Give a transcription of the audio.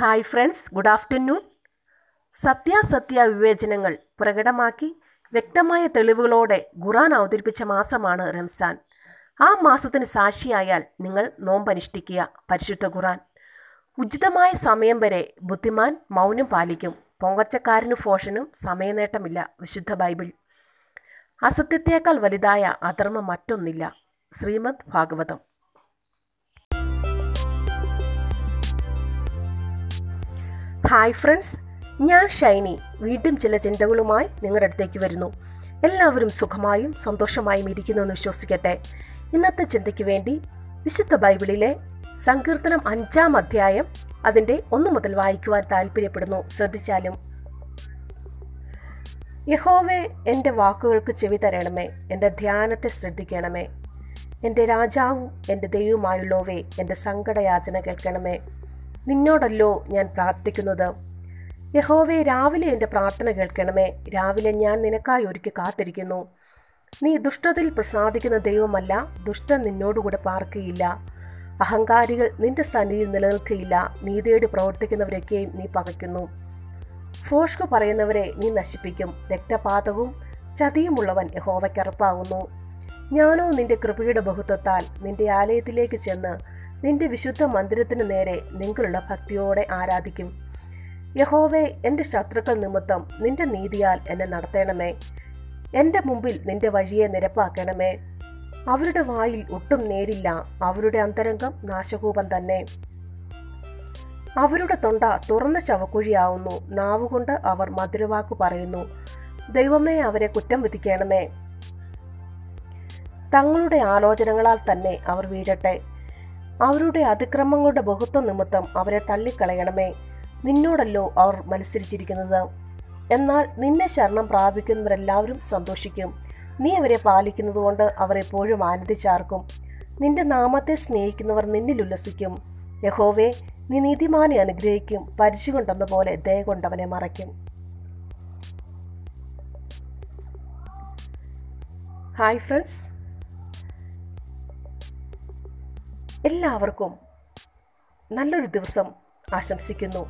Hi friends good afternoon. സത്യാസത്യ വിവേചനങ്ങൾ പ്രകടമാക്കി വ്യക്തമായ തെളിവുകളോടെ ഖുറാൻ അവതരിപ്പിച്ച മാസമാണ് റംസാൻ. ആ മാസത്തിന് സാക്ഷിയായാൽ നിങ്ങൾ നോമ്പനുഷ്ഠിക്കുക പരിശുദ്ധ ഖുറാൻ ഉചിതമായ സമയം വരെ ബുദ്ധിമാൻ മൗനം പാലിക്കും. പൊങ്കച്ചക്കാരന് ഫോഷനും സമയനേട്ടമില്ല വിശുദ്ധ ബൈബിൾ. അസത്യത്തേക്കാൾ വലുതായ അധർമ്മം മറ്റൊന്നില്ല. ശ്രീമദ് ഭാഗവതം. ഹായ് ഫ്രണ്ട്സ് ഞാൻ ഷൈനി. വീണ്ടും ചില ചിന്തകളുമായി നിങ്ങളുടെ അടുത്തേക്ക് വരുന്നു. എല്ലാവരും സുഖമായും സന്തോഷമായും ഇരിക്കുന്നു എന്ന് വിശ്വസിക്കട്ടെ. ഇന്നത്തെ ചിന്തയ്ക്ക് വേണ്ടി വിശുദ്ധ ബൈബിളിലെ സങ്കീർത്തനം അഞ്ചാം അധ്യായം അതിന്റെ ഒന്ന് മുതൽ വായിക്കുവാൻ താല്പര്യപ്പെടുന്നു ശ്രദ്ധിച്ചാലും. യഹോവെ എന്റെ വാക്കുകൾക്ക് ചെവി തരണമേ. എന്റെ ധ്യാനത്തെ ശ്രദ്ധിക്കണമേ. എന്റെ രാജാവും എന്റെ ദൈവമായുള്ളവേ എന്റെ സങ്കടയാചന കേൾക്കണമേ. നിന്നോടല്ലോ ഞാൻ പ്രാർത്ഥിക്കുന്നത്. യഹോവെ രാവിലെ എന്റെ പ്രാർത്ഥന കേൾക്കണമേ. രാവിലെ ഞാൻ നിനക്കായി ഒരുക്കി കാത്തിരിക്കുന്നു. നീ ദുഷ്ടതയിൽ പ്രസാദിക്കുന്ന ദൈവമല്ല. ദുഷ്ടൻ നിന്നോടുകൂടെ പാർക്കുകയില്ല അഹങ്കാരികൾ നിന്റെ സന്നിധിയിൽ നിലനിൽക്കുകയില്ല നീതിയോട് പ്രവർത്തിക്കുന്നവരൊക്കെയും നീ പകയ്ക്കുന്നു. ഫോഷ്കു പറയുന്നവരെ നീ നശിപ്പിക്കും. രക്തപാതകവും ചതിയുമുള്ളവൻ യഹോവയ്ക്കറപ്പാകുന്നു ഞാനോ നിന്റെ കൃപയുടെ ബഹുത്വത്താൽ നിന്റെ ആലയത്തിലേക്ക് ചെന്ന് നിന്റെ വിശുദ്ധ മന്ദിരത്തിനു നേരെ നിങ്ങളുള്ള ഭക്തിയോടെ ആരാധിക്കും. യഹോവേ എന്റെ ശത്രുക്കൾ നിമിത്തം നിന്റെ നീതിയാൽ എന്നെ നടത്തണമേ. എന്റെ മുമ്പിൽ നിന്റെ വഴിയെ നിരപ്പാക്കണമേ. അവരുടെ വായിൽ ഒട്ടും നേരില്ല അവരുടെ അന്തരംഗം നാശകൂപം തന്നെ. അവരുടെ തൊണ്ട തുറന്ന ശവക്കുഴിയാവുന്നു നാവുകൊണ്ട് അവർ മധുരവാക്കു പറയുന്നു. ദൈവമേ അവരെ കുറ്റം വിധിക്കണമേ. തങ്ങളുടെ ആലോചനകളാൽ തന്നെ അവർ വീഴട്ടെ. അവരുടെ അതിക്രമങ്ങളുടെ ബഹുത്വം നിമിത്തം അവരെ തള്ളിക്കളയണമേ. നിന്നോടല്ലോ അവർ മത്സരിച്ചിരിക്കുന്നത്. എന്നാൽ നിന്നെ ശരണം പ്രാപിക്കുന്നവരെല്ലാവരും സന്തോഷിക്കും. നീ അവരെ പാലിക്കുന്നതുകൊണ്ട് അവർ എപ്പോഴും ആനന്ദിച്ചാർക്കും. നിന്റെ നാമത്തെ സ്നേഹിക്കുന്നവർ നിന്നിൽ ഉല്ലസിക്കും. യഹോവേ നീ നീതിമാനെ അനുഗ്രഹിക്കും. പരിചു കൊണ്ടെന്ന പോലെ ദയ കൊണ്ടവനെ മറയ്ക്കും. ഹായ് ഫ്രണ്ട്സ് എല്ലാവർക്കും നല്ലൊരു ദിവസം ആശംസിക്കുന്നു.